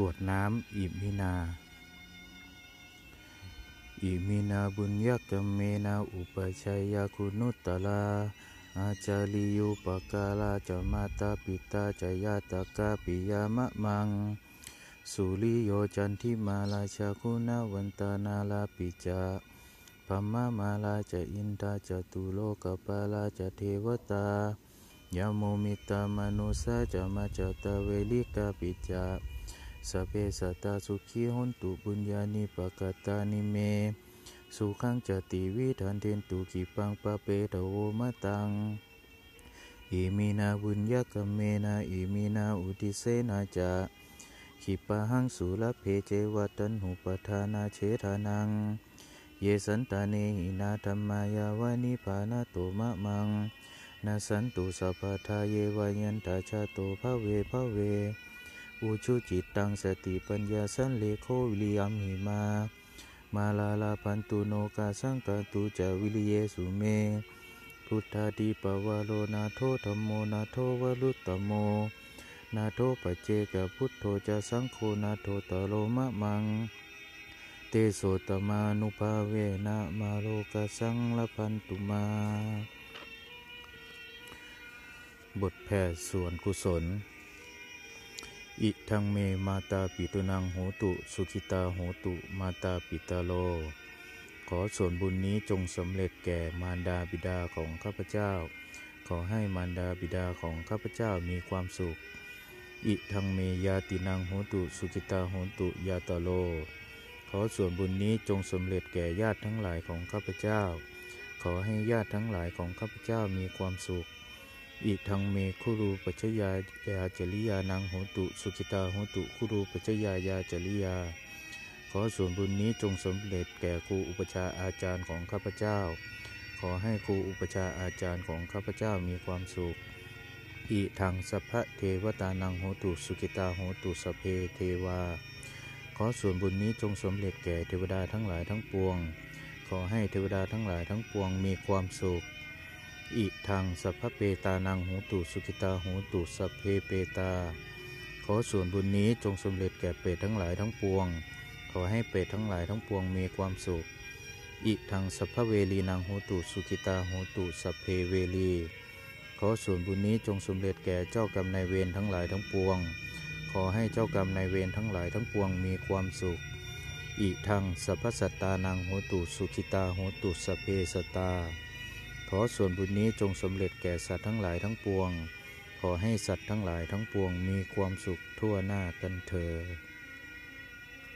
กวดน้ำอิมินา อิมินาบุญญกเมนาอุปชัยยาคุณุตตลาอาจาริยุปกาลาจมาตาปิตาจยาตกาปิยามะมัง สุริโยจันทิมาลาชาคุณาวันตานาลาปิจาพมามาลาจะอินทาจตุโลกปาลาจะเทวตายะโมมิตตา มะนุสสาจะ มัชฌัตตา เวริกาปิจะ สัพเพ สัตตาสุขี โหนตุ ปุญญานิ ปะกะตานิเม สุขัง จะ ติวิธัง เทนตุ ขิปปังปาเปถะ โวมะตัง อิมินา ปุญญะกัมเมนะ อิมินาอุททิเสนะ จะขิปปาหังสุละเภ เจวะ ตัณหุปาทานะเฉทะนัง เยสันตาเนหินาธัมมายาวะ นิพพานะโตมะมังนัสสันตุสัพพะทาเยวะ ยัตถะ ชาโต ภะเว ภะเว อุชุจิตตัง สะติปัญญาสัลเลโข วิริยัมหินา มาราละภันตุโนกาสัง กาตุญจะ วิริเยสุเม พุทธาทิปะวะโร นาโถ ธัมโมนาโถ วะรุตตะโม นาโถ ปัจเจกะพุทโธจะสังโฆนาโถตตะโร มะมัง เตโสตตะมานุภาเวนะมาโลกาสังละพันตุมา บทแผ่ส่วนกุศล อิทังเมมาตาปิตุนังโหตุสุขิตาโหตุมาตาปิตาโล ขอส่วนบุญนี้จงสำเร็จแก่มารดาบิดาของข้าพเจ้า ขอให้มารดาบิดาของข้าพเจ้ามีความสุข อิทังเมยาตินังโหตุสุขิตาโหตุยาตาโล ขอส่วนบุญนี้จงสำเร็จแก่ญาติทั้งหลายของข้าพเจ้า ขอให้ญาติทั้งหลายของข้าพเจ้ามีความสุข อิทังเมคุรูปัจจยายาจริยานังโหตุสุขิตาโหตุคุรูปัจจยายาจริยา ขอส่วนบุญนี้จงสำเร็จแก่ครูอุปชาอาจารย์ของข้าพเจ้า ขอให้ครูอุปชาอาจารย์ของข้าพเจ้ามีความสุขอิทังสัพพะเทวตานังโหตุสุขิตาโหตุสเพเทวา ขอส่วนบุญนี้จงสำเร็จแก่เทวดาทั้งหลายทั้งปวง ขอให้เทวดาทั้งหลายทั้งปวงมีความสุข อิทังสัพพะเปตานังโหตุสุขิตาโหตุสัพเพเปตา ขอส่วนบุญนี้จงสำเร็จแก่เปรตทั้งหลายทั้งปวง ขอให้เปรตทั้งหลายทั้งปวงมีความสุข อิทังสัพพะเวลีนังโหตุสุขิตาโหตุสัพเพเวลี ขอส่วนบุญนี้จงสำเร็จแก่เจ้ากรรมนายเวรทั้งหลายทั้งปวง ขอให้เจ้ากรรมนายเวรทั้งหลายทั้งปวงมีความสุข อิทังสัพพสัตตานังโหตุสุขิตาโหตุสัพเพสตตา ขอส่วนบุญนี้จงสำเร็จแก่สัตว์ทั้งหลายทั้งปวง ขอให้สัตว์ทั้งหลายทั้งปวงมีความสุขทั่วหน้ากันเถิด